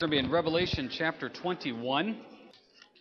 We're going to be in Revelation chapter 21.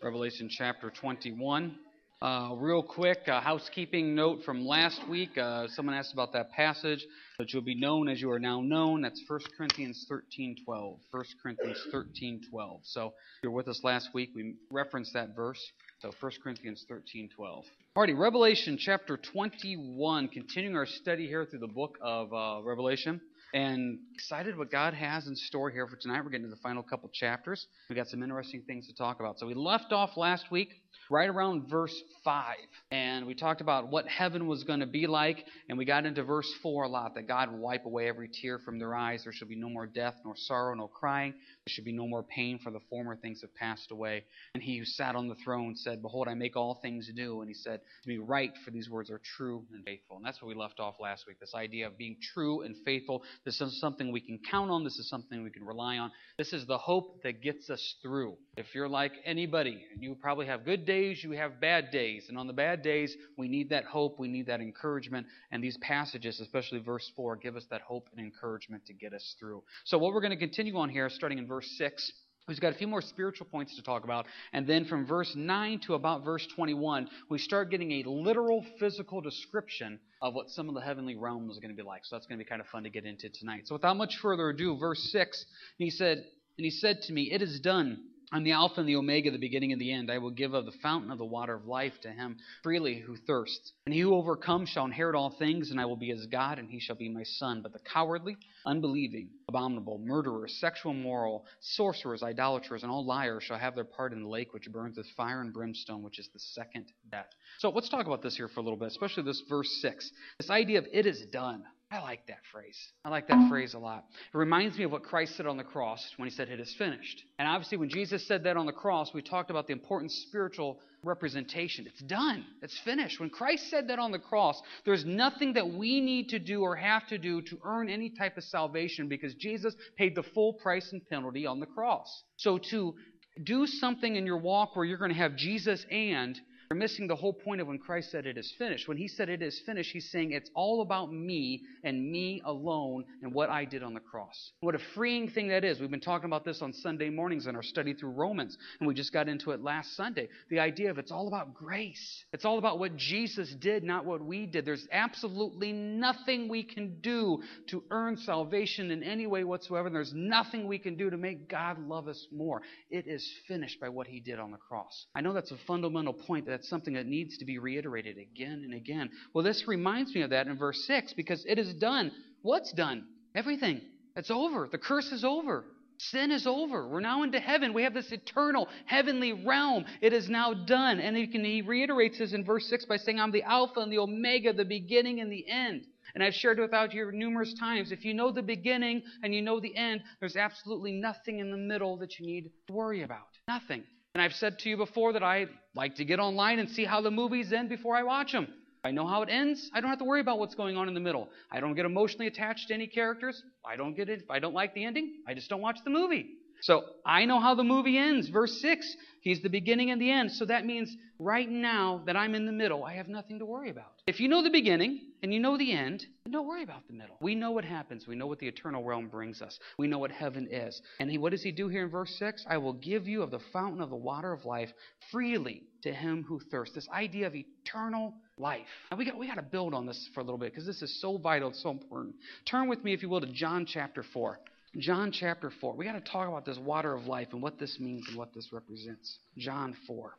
Revelation chapter 21. Uh, real quick, a housekeeping note from last week. Uh, someone asked about that passage that you'll be known as you are now known. That's 1 Corinthians 13:12. 1 Corinthians 13:12. So if you're with us last week, we referenced that verse. So 1 Corinthians 13:12. Alrighty, Revelation chapter 21. Continuing our study here through the book of uh, Revelation and excited what God has in store here for tonight. We're getting to the final couple chapters. We got some interesting things to talk about. So we left off last week right around verse 5. And we talked about what heaven was going to be like. And we got into verse 4 a lot that God will wipe away every tear from their eyes. There shall be no more death, nor sorrow, nor crying. There should be no more pain, for the former things have passed away. And he who sat on the throne said, Behold, I make all things new. And he said, To be right, for these words are true and faithful. And that's what we left off last week this idea of being true and faithful. This is something we can count on. This is something we can rely on. This is the hope that gets us through. If you're like anybody, you probably have good days, you have bad days. And on the bad days, we need that hope, we need that encouragement. And these passages, especially verse 4, give us that hope and encouragement to get us through. So, what we're going to continue on here, starting in verse 6, We've got a few more spiritual points to talk about. And then from verse 9 to about verse 21, we start getting a literal physical description of what some of the heavenly realms are going to be like. So that's going to be kind of fun to get into tonight. So without much further ado, verse 6, and he said, And he said to me, It is done. I'm the Alpha and the Omega, the beginning and the end. I will give of the fountain of the water of life to him freely who thirsts. And he who overcomes shall inherit all things, and I will be his God, and he shall be my son. But the cowardly, unbelieving, abominable, murderers, sexual immoral, sorcerers, idolaters, and all liars shall have their part in the lake which burns with fire and brimstone, which is the second death. So let's talk about this here for a little bit, especially this verse 6. This idea of it is done. I like that phrase. I like that phrase a lot. It reminds me of what Christ said on the cross when he said, It is finished. And obviously, when Jesus said that on the cross, we talked about the important spiritual representation. It's done, it's finished. When Christ said that on the cross, there's nothing that we need to do or have to do to earn any type of salvation because Jesus paid the full price and penalty on the cross. So to do something in your walk where you're going to have Jesus and you're missing the whole point of when Christ said it is finished. When he said it is finished, he's saying it's all about me and me alone and what I did on the cross. What a freeing thing that is. We've been talking about this on Sunday mornings in our study through Romans, and we just got into it last Sunday. The idea of it's all about grace. It's all about what Jesus did, not what we did. There's absolutely nothing we can do to earn salvation in any way whatsoever. And there's nothing we can do to make God love us more. It is finished by what he did on the cross. I know that's a fundamental point that's something that needs to be reiterated again and again. Well, this reminds me of that in verse 6 because it is done. What's done? Everything. It's over. The curse is over. Sin is over. We're now into heaven. We have this eternal heavenly realm. It is now done. And he, can, he reiterates this in verse 6 by saying, I'm the Alpha and the Omega, the beginning and the end. And I've shared with you numerous times. If you know the beginning and you know the end, there's absolutely nothing in the middle that you need to worry about. Nothing. And I've said to you before that I like to get online and see how the movies end before I watch them. I know how it ends. I don't have to worry about what's going on in the middle. I don't get emotionally attached to any characters. I don't get it. If I don't like the ending, I just don't watch the movie. So I know how the movie ends. Verse 6, he's the beginning and the end. So that means right now that I'm in the middle, I have nothing to worry about. If you know the beginning and you know the end, don't worry about the middle. We know what happens. We know what the eternal realm brings us. We know what heaven is. And he, what does he do here in verse 6? I will give you of the fountain of the water of life freely to him who thirsts. This idea of eternal life. And we got, we got to build on this for a little bit because this is so vital, it's so important. Turn with me, if you will, to John chapter 4. John chapter 4. We got to talk about this water of life and what this means and what this represents. John 4.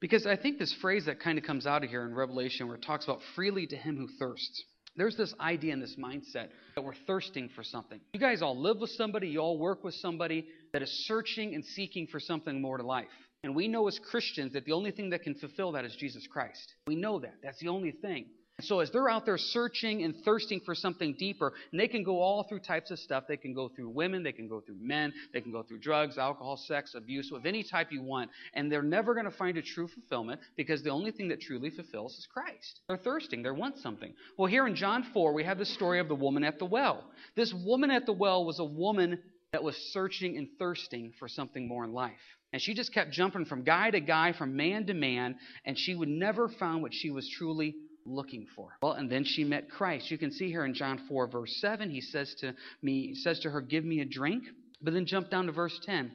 Because I think this phrase that kind of comes out of here in Revelation where it talks about freely to him who thirsts. There's this idea and this mindset that we're thirsting for something. You guys all live with somebody, you all work with somebody that is searching and seeking for something more to life. And we know as Christians that the only thing that can fulfill that is Jesus Christ. We know that. That's the only thing. So as they're out there searching and thirsting for something deeper, and they can go all through types of stuff. They can go through women, they can go through men, they can go through drugs, alcohol, sex, abuse, of any type you want, and they're never going to find a true fulfillment because the only thing that truly fulfills is Christ. They're thirsting, they want something. Well, here in John 4, we have the story of the woman at the well. This woman at the well was a woman that was searching and thirsting for something more in life. And she just kept jumping from guy to guy, from man to man, and she would never find what she was truly looking for. Well, and then she met Christ. You can see here in John 4, verse 7, he says to me, says to her, Give me a drink. But then jump down to verse 10.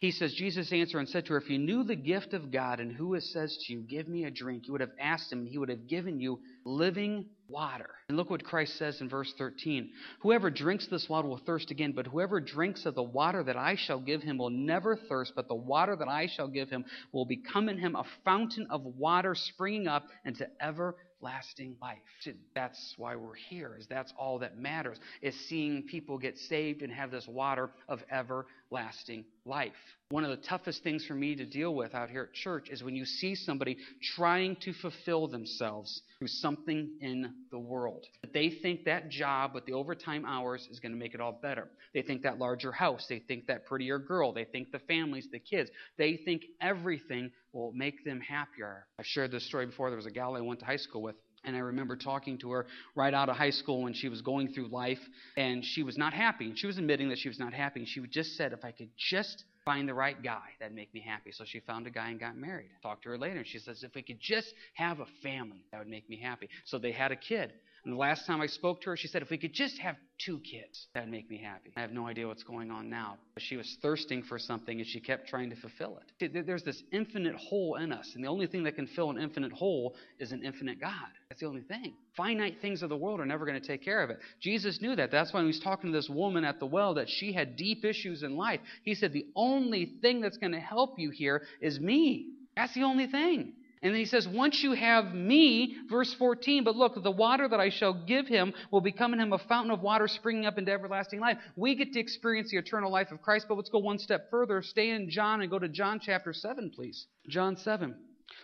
He says, Jesus answered and said to her, If you knew the gift of God and who it says to you, Give me a drink, you would have asked him, and he would have given you living water. And look what Christ says in verse 13 Whoever drinks this water will thirst again, but whoever drinks of the water that I shall give him will never thirst, but the water that I shall give him will become in him a fountain of water springing up into ever lasting life. That's why we're here, is that's all that matters, is seeing people get saved and have this water of everlasting life. One of the toughest things for me to deal with out here at church is when you see somebody trying to fulfill themselves through something in the world. They think that job with the overtime hours is going to make it all better. They think that larger house, they think that prettier girl, they think the families, the kids, they think everything will make them happier. I've shared this story before. There was a gal I went to high school with. And I remember talking to her right out of high school when she was going through life, and she was not happy. And she was admitting that she was not happy. And she just said, If I could just find the right guy, that'd make me happy. So she found a guy and got married. Talked to her later, and she says, If we could just have a family, that would make me happy. So they had a kid. And the last time I spoke to her, she said, if we could just have two kids, that'd make me happy. I have no idea what's going on now. But she was thirsting for something and she kept trying to fulfill it. There's this infinite hole in us, and the only thing that can fill an infinite hole is an infinite God. That's the only thing. Finite things of the world are never going to take care of it. Jesus knew that. That's why he was talking to this woman at the well that she had deep issues in life. He said, The only thing that's going to help you here is me. That's the only thing. And then he says, Once you have me, verse 14, but look, the water that I shall give him will become in him a fountain of water springing up into everlasting life. We get to experience the eternal life of Christ, but let's go one step further. Stay in John and go to John chapter 7, please. John 7.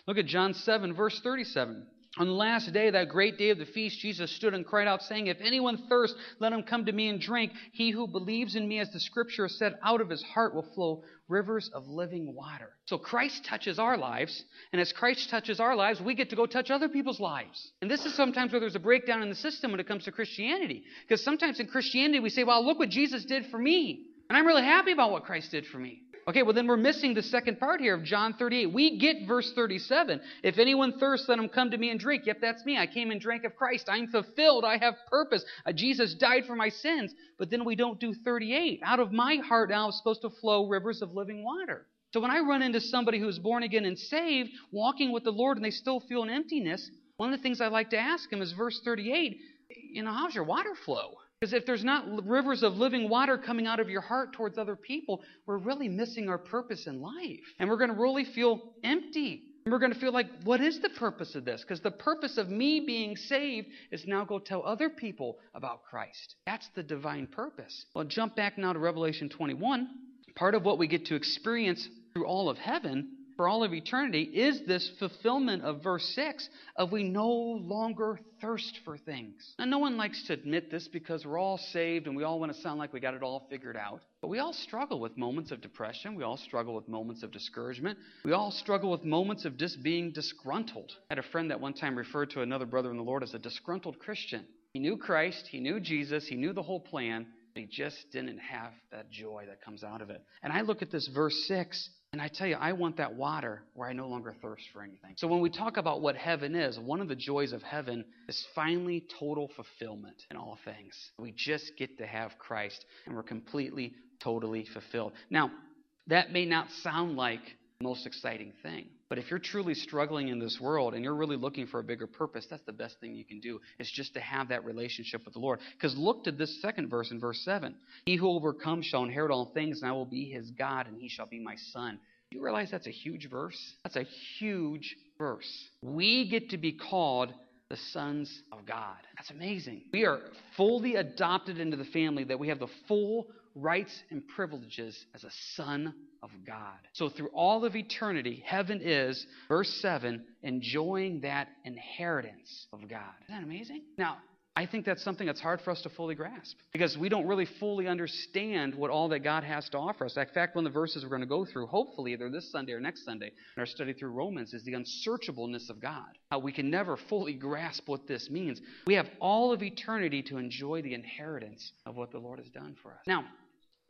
Look at John 7, verse 37. On the last day, that great day of the feast, Jesus stood and cried out, saying, If anyone thirst, let him come to me and drink. He who believes in me, as the scripture said, out of his heart will flow rivers of living water. So Christ touches our lives, and as Christ touches our lives, we get to go touch other people's lives. And this is sometimes where there's a breakdown in the system when it comes to Christianity. Because sometimes in Christianity, we say, Well, look what Jesus did for me. And I'm really happy about what Christ did for me. Okay, well, then we're missing the second part here of John 38. We get verse 37. If anyone thirsts, let him come to me and drink. Yep, that's me. I came and drank of Christ. I'm fulfilled. I have purpose. Uh, Jesus died for my sins. But then we don't do 38. Out of my heart now is supposed to flow rivers of living water. So when I run into somebody who's born again and saved, walking with the Lord, and they still feel an emptiness, one of the things I like to ask them is verse 38 you know, how's your water flow? Because if there's not rivers of living water coming out of your heart towards other people, we're really missing our purpose in life. And we're going to really feel empty. And we're going to feel like, what is the purpose of this? Because the purpose of me being saved is now go tell other people about Christ. That's the divine purpose. Well, jump back now to Revelation 21. Part of what we get to experience through all of heaven for all of eternity is this fulfillment of verse 6 of we no longer thirst for things. Now, no one likes to admit this because we're all saved and we all want to sound like we got it all figured out. But we all struggle with moments of depression. We all struggle with moments of discouragement. We all struggle with moments of just being disgruntled. I had a friend that one time referred to another brother in the Lord as a disgruntled Christian. He knew Christ, he knew Jesus, he knew the whole plan, he just didn't have that joy that comes out of it. And I look at this verse 6 and I tell you, I want that water where I no longer thirst for anything. So when we talk about what heaven is, one of the joys of heaven is finally total fulfillment in all things. We just get to have Christ, and we're completely, totally fulfilled. Now, that may not sound like most exciting thing. But if you're truly struggling in this world and you're really looking for a bigger purpose, that's the best thing you can do. It's just to have that relationship with the Lord. Because look to this second verse in verse 7. He who overcomes shall inherit all things, and I will be his God, and he shall be my son. Do you realize that's a huge verse? That's a huge verse. We get to be called the sons of God. That's amazing. We are fully adopted into the family that we have the full rights and privileges as a son of God. So, through all of eternity, heaven is, verse 7, enjoying that inheritance of God. Isn't that amazing? Now, I think that's something that's hard for us to fully grasp because we don't really fully understand what all that God has to offer us. In fact, one of the verses we're going to go through, hopefully either this Sunday or next Sunday in our study through Romans, is the unsearchableness of God. How we can never fully grasp what this means. We have all of eternity to enjoy the inheritance of what the Lord has done for us. Now,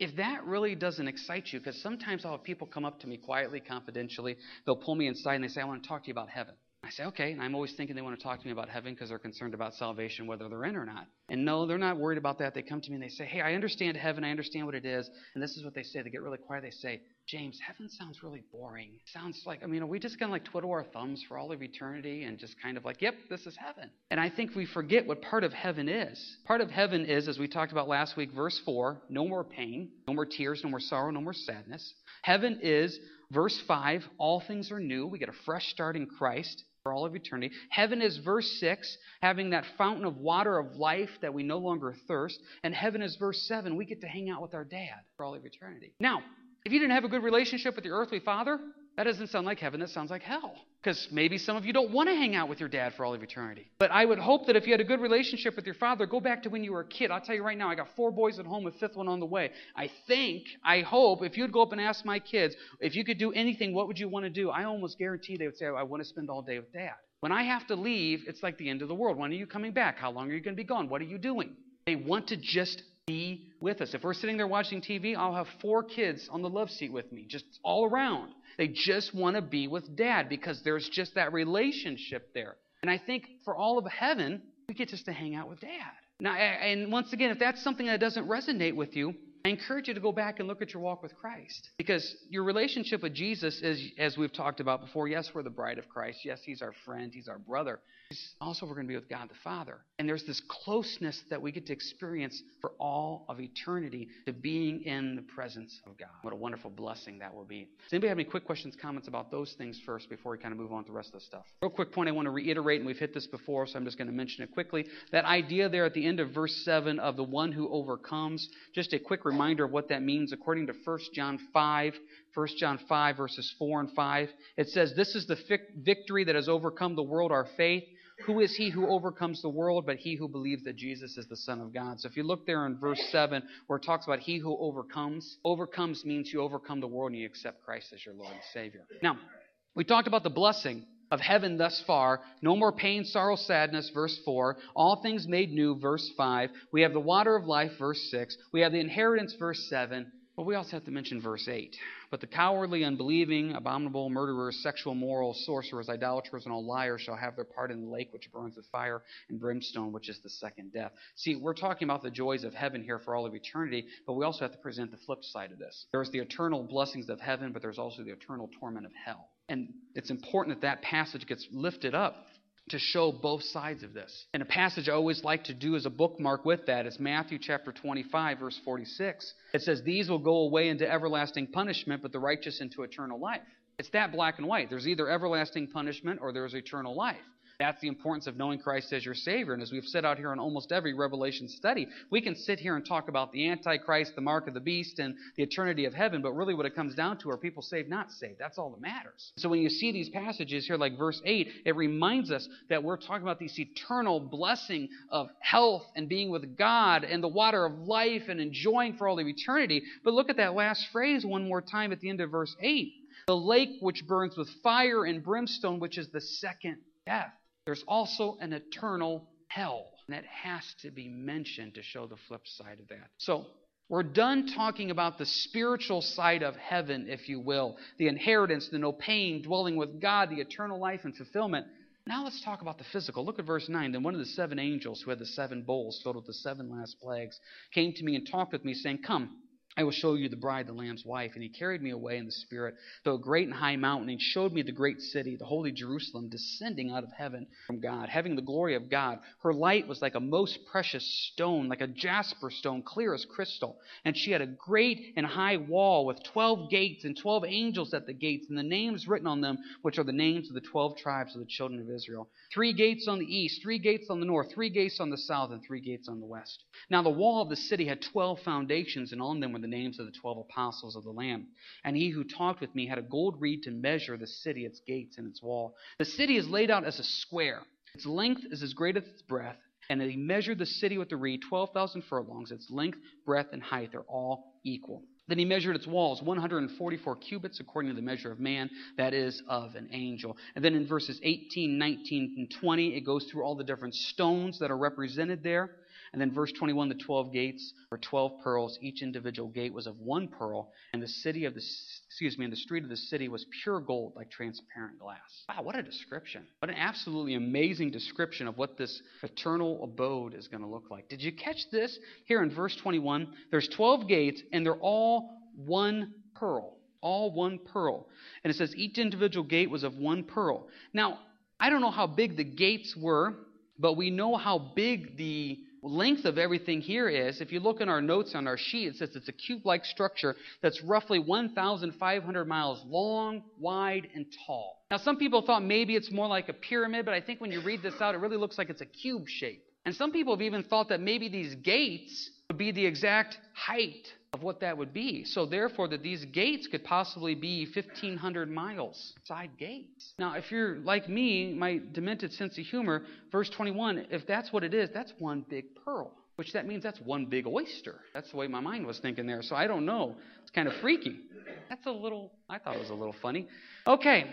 if that really doesn't excite you, because sometimes I'll have people come up to me quietly, confidentially, they'll pull me inside and they say, I want to talk to you about heaven. I say, okay. And I'm always thinking they want to talk to me about heaven because they're concerned about salvation, whether they're in or not. And no, they're not worried about that. They come to me and they say, hey, I understand heaven. I understand what it is. And this is what they say. They get really quiet. They say, James, heaven sounds really boring. Sounds like, I mean, are we just going to like twiddle our thumbs for all of eternity and just kind of like, yep, this is heaven? And I think we forget what part of heaven is. Part of heaven is, as we talked about last week, verse 4, no more pain, no more tears, no more sorrow, no more sadness. Heaven is, verse 5, all things are new. We get a fresh start in Christ for all of eternity. Heaven is verse 6, having that fountain of water of life that we no longer thirst. And heaven is verse 7, we get to hang out with our dad for all of eternity. Now, if you didn't have a good relationship with your earthly father, that doesn't sound like heaven, that sounds like hell. Because maybe some of you don't want to hang out with your dad for all of eternity. But I would hope that if you had a good relationship with your father, go back to when you were a kid. I'll tell you right now, I got four boys at home, a fifth one on the way. I think, I hope, if you'd go up and ask my kids, if you could do anything, what would you want to do? I almost guarantee they would say, I want to spend all day with dad. When I have to leave, it's like the end of the world. When are you coming back? How long are you going to be gone? What are you doing? They want to just be with us. If we're sitting there watching TV, I'll have four kids on the love seat with me, just all around. They just want to be with dad because there's just that relationship there. And I think for all of heaven, we get just to hang out with dad. Now, and once again, if that's something that doesn't resonate with you, I encourage you to go back and look at your walk with Christ. Because your relationship with Jesus is, as we've talked about before, yes, we're the bride of Christ. Yes, He's our friend. He's our brother. Also, we're going to be with God the Father. And there's this closeness that we get to experience for all of eternity to being in the presence of God. What a wonderful blessing that will be. Does anybody have any quick questions, comments about those things first before we kind of move on to the rest of the stuff? Real quick point I want to reiterate, and we've hit this before, so I'm just going to mention it quickly. That idea there at the end of verse 7 of the one who overcomes, just a quick reminder of what that means according to 1 John 5. 1 John 5, verses 4 and 5. It says, This is the victory that has overcome the world, our faith. Who is he who overcomes the world but he who believes that Jesus is the Son of God? So if you look there in verse 7, where it talks about he who overcomes, overcomes means you overcome the world and you accept Christ as your Lord and Savior. Now, we talked about the blessing of heaven thus far. No more pain, sorrow, sadness, verse 4. All things made new, verse 5. We have the water of life, verse 6. We have the inheritance, verse 7. But we also have to mention verse 8. But the cowardly, unbelieving, abominable, murderers, sexual, moral, sorcerers, idolaters, and all liars shall have their part in the lake which burns with fire and brimstone, which is the second death. See, we're talking about the joys of heaven here for all of eternity, but we also have to present the flip side of this. There's the eternal blessings of heaven, but there's also the eternal torment of hell. And it's important that that passage gets lifted up to show both sides of this. And a passage I always like to do as a bookmark with that is Matthew chapter 25, verse 46. It says, These will go away into everlasting punishment, but the righteous into eternal life. It's that black and white. There's either everlasting punishment or there's eternal life. That's the importance of knowing Christ as your Savior. And as we've said out here in almost every Revelation study, we can sit here and talk about the Antichrist, the mark of the beast, and the eternity of heaven, but really what it comes down to are people saved, not saved. That's all that matters. So when you see these passages here, like verse 8, it reminds us that we're talking about this eternal blessing of health and being with God and the water of life and enjoying for all of eternity. But look at that last phrase one more time at the end of verse 8 the lake which burns with fire and brimstone, which is the second death. There's also an eternal hell. That has to be mentioned to show the flip side of that. So, we're done talking about the spiritual side of heaven, if you will, the inheritance, the no pain, dwelling with God, the eternal life and fulfillment. Now let's talk about the physical. Look at verse 9. Then one of the seven angels who had the seven bowls filled with the seven last plagues came to me and talked with me, saying, Come. I will show you the bride, the Lamb's wife. And he carried me away in the Spirit to a great and high mountain, and showed me the great city, the holy Jerusalem, descending out of heaven from God, having the glory of God. Her light was like a most precious stone, like a jasper stone, clear as crystal. And she had a great and high wall with twelve gates, and twelve angels at the gates, and the names written on them, which are the names of the twelve tribes of the children of Israel. Three gates on the east, three gates on the north, three gates on the south, and three gates on the west. Now the wall of the city had twelve foundations, and on them were the names of the twelve apostles of the Lamb. And he who talked with me had a gold reed to measure the city, its gates, and its wall. The city is laid out as a square. Its length is as great as its breadth. And he measured the city with the reed, 12,000 furlongs. Its length, breadth, and height are all equal. Then he measured its walls, 144 cubits according to the measure of man, that is, of an angel. And then in verses 18, 19, and 20, it goes through all the different stones that are represented there. And then verse 21, the 12 gates were 12 pearls. Each individual gate was of one pearl. And the city of the, excuse me, and the street of the city was pure gold like transparent glass. Wow, what a description. What an absolutely amazing description of what this eternal abode is going to look like. Did you catch this here in verse 21? There's 12 gates and they're all one pearl. All one pearl. And it says each individual gate was of one pearl. Now, I don't know how big the gates were, but we know how big the length of everything here is. If you look in our notes on our sheet, it says it's a cube like structure that's roughly 1,500 miles long, wide, and tall. Now, some people thought maybe it's more like a pyramid, but I think when you read this out, it really looks like it's a cube shape. And some people have even thought that maybe these gates would be the exact height of what that would be. So therefore, that these gates could possibly be 1,500 miles side gates. Now, if you're like me, my demented sense of humor, verse 21, if that's what it is, that's one big pearl. Which that means that's one big oyster. That's the way my mind was thinking there. So I don't know. It's kind of freaky. That's a little, I thought it was a little funny. Okay,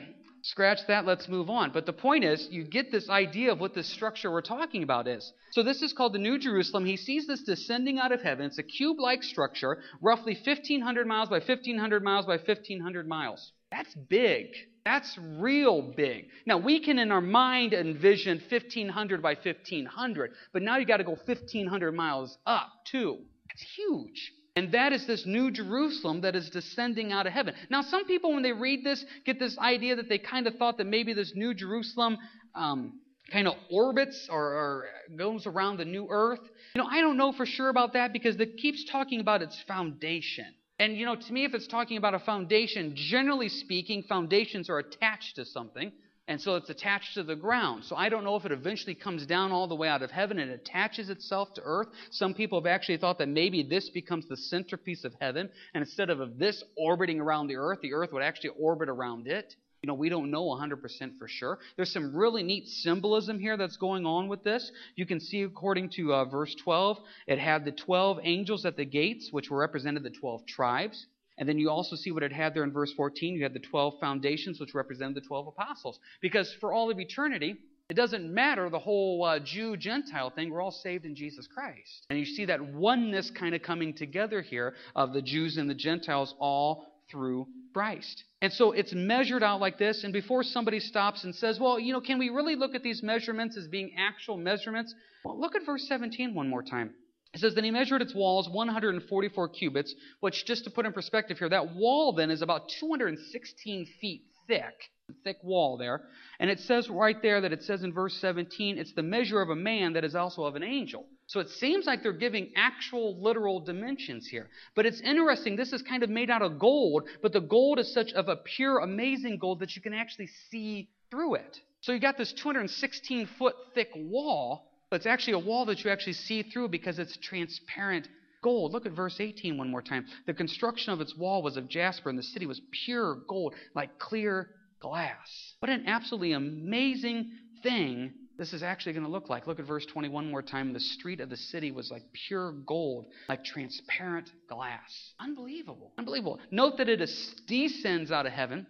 Scratch that, let's move on. But the point is, you get this idea of what this structure we're talking about is. So, this is called the New Jerusalem. He sees this descending out of heaven. It's a cube like structure, roughly 1,500 miles by 1,500 miles by 1,500 miles. That's big. That's real big. Now, we can in our mind envision 1,500 by 1,500, but now you got to go 1,500 miles up, too. It's huge. And that is this new Jerusalem that is descending out of heaven. Now, some people, when they read this, get this idea that they kind of thought that maybe this new Jerusalem um, kind of orbits or, or, goes around the new earth. You know, I don't know for sure about that because it keeps talking about its foundation. And, you know, to me, if it's talking about a foundation, generally speaking, foundations are attached to something. And so it's attached to the ground. So I don't know if it eventually comes down all the way out of heaven and attaches itself to earth. Some people have actually thought that maybe this becomes the centerpiece of heaven. And instead of this orbiting around the earth, the earth would actually orbit around it. You know, we don't know 100% for sure. There's some really neat symbolism here that's going on with this. You can see, according to uh, verse 12, it had the 12 angels at the gates, which were represented the 12 tribes. And then you also see what it had there in verse 14. You had the 12 foundations, which represented the 12 apostles. Because for all of eternity, it doesn't matter the whole uh, Jew Gentile thing. We're all saved in Jesus Christ. And you see that oneness kind of coming together here of the Jews and the Gentiles all through Christ. And so it's measured out like this. And before somebody stops and says, well, you know, can we really look at these measurements as being actual measurements? Well, look at verse 17 one more time. It says, Then he measured its walls 144 cubits, which, just to put in perspective here, that wall then is about 216 feet thick. Thick wall there. And it says right there that it says in verse 17, it's the measure of a man that is also of an angel. So it seems like they're giving actual literal dimensions here. But it's interesting, this is kind of made out of gold, but the gold is such of a pure, amazing gold that you can actually see through it. So you got this 216 foot thick wall but it's actually a wall that you actually see through because it's transparent gold. Look at verse 18 one more time. The construction of its wall was of jasper, and the city was pure gold, like clear glass. What an absolutely amazing thing this is actually going to look like. Look at verse 21 more time. The street of the city was like pure gold, like transparent glass. Unbelievable. Unbelievable. Note that it descends out of heaven.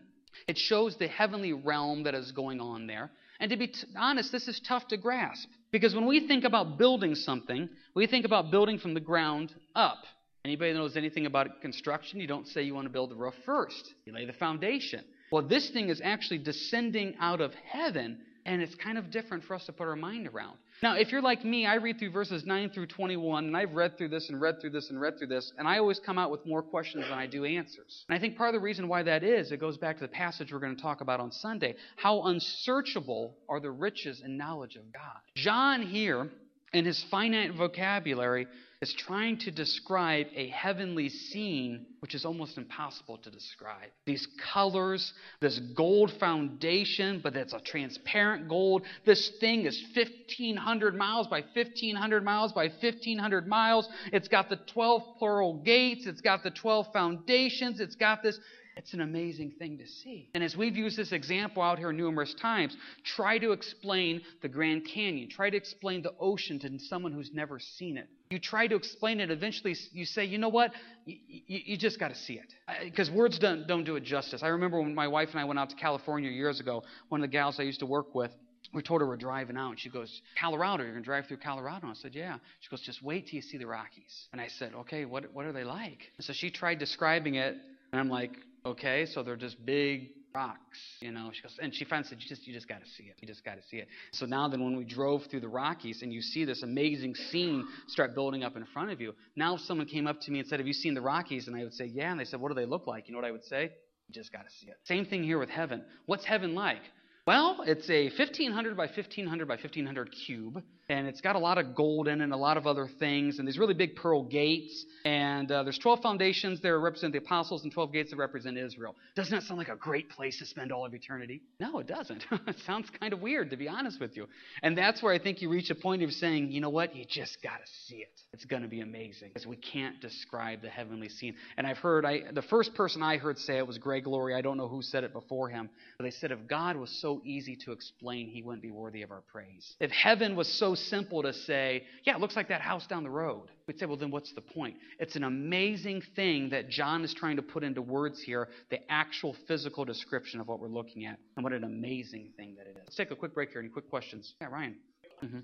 It shows the heavenly realm that is going on there. And to be t- honest, this is tough to grasp. Because when we think about building something, we think about building from the ground up. Anybody knows anything about construction, you don't say you want to build the roof first. You lay the foundation. Well, this thing is actually descending out of heaven, and it's kind of different for us to put our mind around. Now, if you're like me, I read through verses 9 through 21, and I've read through this and read through this and read through this, and I always come out with more questions than I do answers. And I think part of the reason why that is, it goes back to the passage we're going to talk about on Sunday. How unsearchable are the riches and knowledge of God. John here, in his finite vocabulary, is trying to describe a heavenly scene which is almost impossible to describe. These colors, this gold foundation, but it's a transparent gold. This thing is 1,500 miles by 1,500 miles by 1,500 miles. It's got the 12 plural gates, it's got the 12 foundations, it's got this it's an amazing thing to see. And as we've used this example out here numerous times, try to explain the Grand Canyon. Try to explain the ocean to someone who's never seen it. You try to explain it, eventually you say, you know what? You, you, you just got to see it. Because words don't, don't do it justice. I remember when my wife and I went out to California years ago, one of the gals I used to work with, we told her we're driving out, and she goes, Colorado, you're going to drive through Colorado? I said, yeah. She goes, just wait till you see the Rockies. And I said, okay, what, what are they like? And so she tried describing it, and I'm like, okay, so they're just big rocks, you know. She goes, and she finally said, you just, you just got to see it. You just got to see it. So now then when we drove through the Rockies and you see this amazing scene start building up in front of you, now if someone came up to me and said, have you seen the Rockies? And I would say, yeah. And they said, what do they look like? You know what I would say? You just got to see it. Same thing here with heaven. What's heaven like? Well, it's a 1500 by 1500 by 1500 cube, and it's got a lot of gold in it and a lot of other things, and these really big pearl gates, and uh, there's 12 foundations there represent the apostles and 12 gates that represent Israel. Doesn't that sound like a great place to spend all of eternity? No, it doesn't. it sounds kind of weird, to be honest with you. And that's where I think you reach a point of saying, you know what, you just got to see it. It's going to be amazing, because we can't describe the heavenly scene. And I've heard, I, the first person I heard say it was Greg Laurie. I don't know who said it before him, but they said if God was so easy to explain, he wouldn't be worthy of our praise. If heaven was so simple to say, yeah, it looks like that house down the road, we'd say, well, then what's the point? It's an amazing thing that John is trying to put into words here, the actual physical description of what we're looking at. And what an amazing thing that it is. Let's take a quick break here. Any quick questions? Yeah, Ryan. Mm-hmm.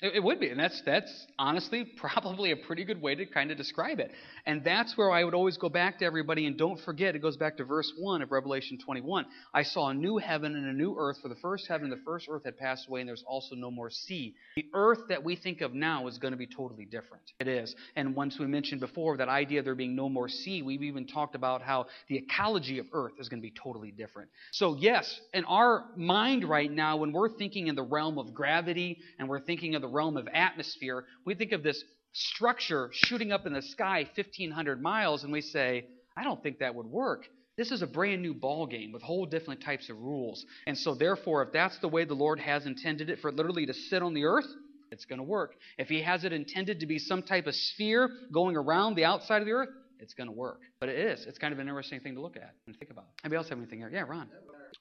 It, it would be, and that's that's honestly probably a pretty good way to kind of describe it. And that's where I would always go back to everybody, and don't forget, it goes back to verse one of Revelation 21. I saw a new heaven and a new earth. For the first heaven, and the first earth had passed away, and there's also no more sea. The earth that we think of now is going to be totally different. It is. And once we mentioned before that idea of there being no more sea, we've even talked about how the ecology of earth is going to be totally different. So yes, in our mind right now, when we're thinking in the realm of gravity and we're thinking of the realm of atmosphere, we think of this structure shooting up in the sky 1,500 miles, and we say, I don't think that would work. This is a brand new ball game with whole different types of rules. And so, therefore, if that's the way the Lord has intended it for it literally to sit on the earth, it's going to work. If He has it intended to be some type of sphere going around the outside of the earth, it's going to work. But it is. It's kind of an interesting thing to look at and think about. Anybody else have anything here? Yeah, Ron.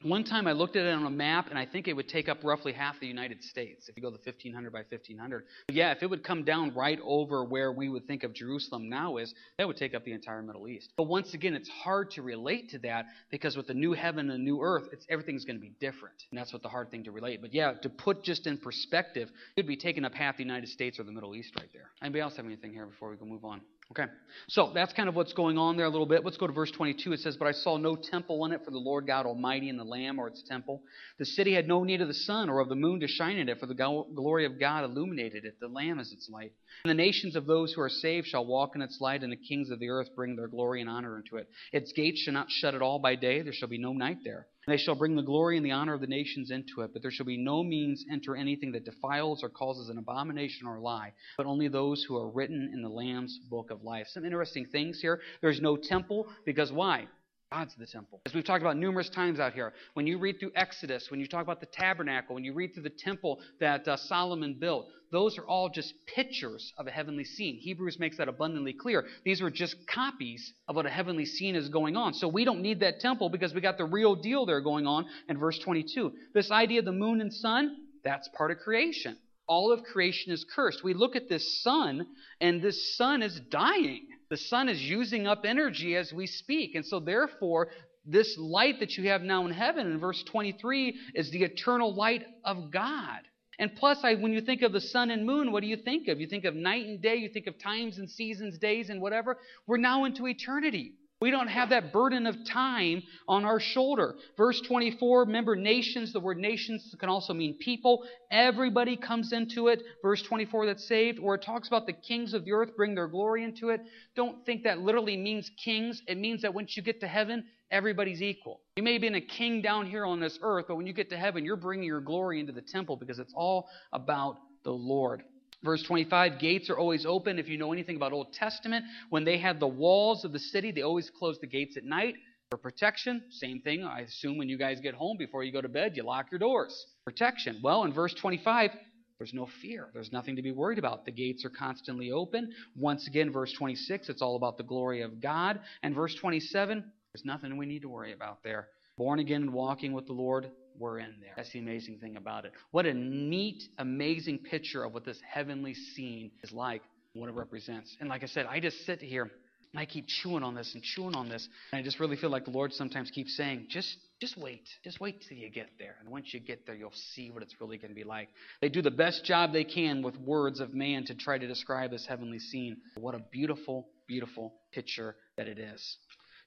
One time I looked at it on a map, and I think it would take up roughly half the United States if you go the 1500 by 1500. But yeah, if it would come down right over where we would think of Jerusalem now is, that would take up the entire Middle East. But once again, it's hard to relate to that because with the new heaven and the new earth, it's, everything's going to be different. And that's what the hard thing to relate. But yeah, to put just in perspective, it would be taking up half the United States or the Middle East right there. Anybody else have anything here before we go move on? Okay, so that's kind of what's going on there a little bit. Let's go to verse 22. It says, But I saw no temple in it for the Lord God Almighty and the Lamb or its temple. The city had no need of the sun or of the moon to shine in it, for the glory of God illuminated it. The Lamb is its light. And the nations of those who are saved shall walk in its light, and the kings of the earth bring their glory and honor into it. Its gates shall not shut at all by day, there shall be no night there. They shall bring the glory and the honor of the nations into it, but there shall be no means enter anything that defiles or causes an abomination or lie, but only those who are written in the Lamb's book of life. Some interesting things here. There's no temple, because why? God's the temple. As we've talked about numerous times out here, when you read through Exodus, when you talk about the tabernacle, when you read through the temple that uh, Solomon built, those are all just pictures of a heavenly scene. Hebrews makes that abundantly clear. These were just copies of what a heavenly scene is going on. So we don't need that temple because we got the real deal there going on in verse 22. This idea of the moon and sun, that's part of creation. All of creation is cursed. We look at this sun, and this sun is dying. The sun is using up energy as we speak. And so, therefore, this light that you have now in heaven in verse 23 is the eternal light of God. And plus, I, when you think of the sun and moon, what do you think of? You think of night and day, you think of times and seasons, days and whatever. We're now into eternity. We don't have that burden of time on our shoulder. Verse 24, remember nations, the word nations can also mean people. Everybody comes into it. Verse 24, that's saved. Or it talks about the kings of the earth bring their glory into it. Don't think that literally means kings. It means that once you get to heaven, everybody's equal. You may have been a king down here on this earth, but when you get to heaven, you're bringing your glory into the temple because it's all about the Lord. Verse 25, gates are always open. If you know anything about Old Testament, when they had the walls of the city, they always closed the gates at night for protection. Same thing, I assume when you guys get home before you go to bed, you lock your doors. Protection. Well, in verse 25, there's no fear. There's nothing to be worried about. The gates are constantly open. Once again, verse 26, it's all about the glory of God. And verse 27, there's nothing we need to worry about there. Born again and walking with the Lord, we're in there. That's the amazing thing about it. What a neat, amazing picture of what this heavenly scene is like, what it represents. And like I said, I just sit here And I keep chewing on this and chewing on this. And I just really feel like the Lord sometimes keeps saying, just just wait. Just wait till you get there. And once you get there, you'll see what it's really going to be like. They do the best job they can with words of man to try to describe this heavenly scene. What a beautiful, beautiful picture that it is.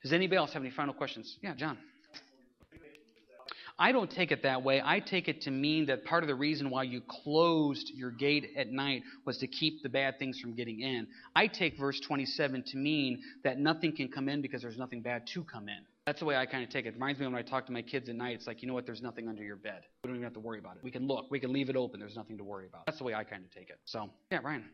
Does anybody else have any final questions? Yeah, John. I don't take it that way. I take it to mean that part of the reason why you closed your gate at night was to keep the bad things from getting in. I take verse 27 to mean that nothing can come in because there's nothing bad to come in. That's the way I kind of take it. It reminds me when I talk to my kids at night. It's like, you know what? There's nothing under your bed. We don't even have to worry about it. We can look. We can leave it open. There's nothing to worry about. That's the way I kind of take it. So, yeah, Ryan.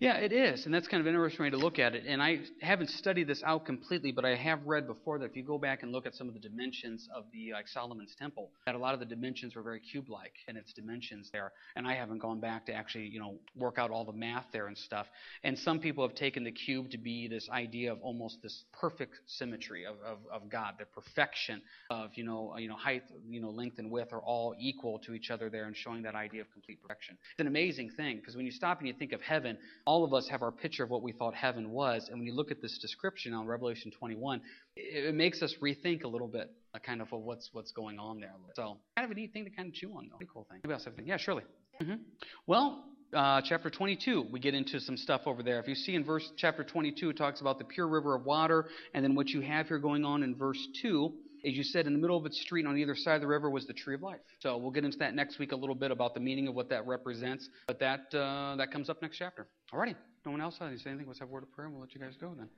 Yeah, it is, and that's kind of an interesting way to look at it. And I haven't studied this out completely, but I have read before that if you go back and look at some of the dimensions of the like Solomon's temple, that a lot of the dimensions were very cube-like in its dimensions there. And I haven't gone back to actually, you know, work out all the math there and stuff. And some people have taken the cube to be this idea of almost this perfect symmetry of, of, of God, the perfection of you know, you know, height, you know, length and width are all equal to each other there, and showing that idea of complete perfection. It's an amazing thing because when you stop and you think of heaven all of us have our picture of what we thought heaven was. And when you look at this description on Revelation 21, it, it makes us rethink a little bit, uh, kind of, of what's what's going on there. So, kind of a neat thing to kind of chew on, though. Pretty cool thing. Maybe else have? Yeah, surely. Mm-hmm. Well, uh, chapter 22, we get into some stuff over there. If you see in verse chapter 22, it talks about the pure river of water, and then what you have here going on in verse 2 as you said, in the middle of its street on either side of the river was the tree of life. So we'll get into that next week a little bit about the meaning of what that represents. But that uh, that comes up next chapter. Alrighty. No one else has anything? Let's have a word of prayer and we'll let you guys go then.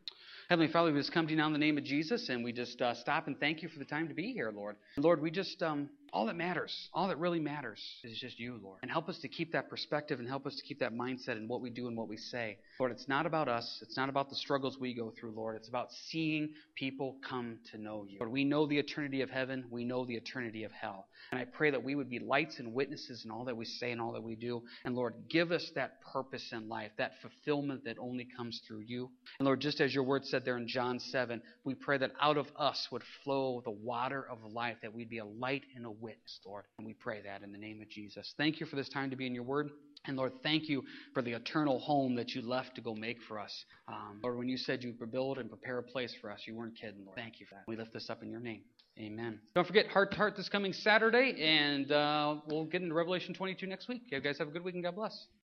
Heavenly Father, we just come to you now in the name of Jesus and we just uh, stop and thank you for the time to be here, Lord. Lord, we just um, all that matters, all that really matters is just you, Lord. And help us to keep that perspective and help us to keep that mindset in what we do and what we say. Lord, it's not about us. It's not about the struggles we go through, Lord. It's about seeing people come to know you. Lord, we know the eternity of heaven. We know the eternity of hell. And I pray that we would be lights and witnesses in all that we say and all that we do. And Lord, give us that purpose in life, that fulfillment that only comes through you. And Lord, just as your word said there in John 7, we pray that out of us would flow the water of life, that we'd be a light and a witness, Lord. And we pray that in the name of Jesus. Thank you for this time to be in your word. And Lord, thank you for the eternal home that you left to go make for us. Um, Lord, when you said you would build and prepare a place for us, you weren't kidding, Lord. Thank you for that. We lift this up in your name. Amen. Don't forget Heart to Heart this coming Saturday, and uh, we'll get into Revelation 22 next week. You guys have a good week and God bless.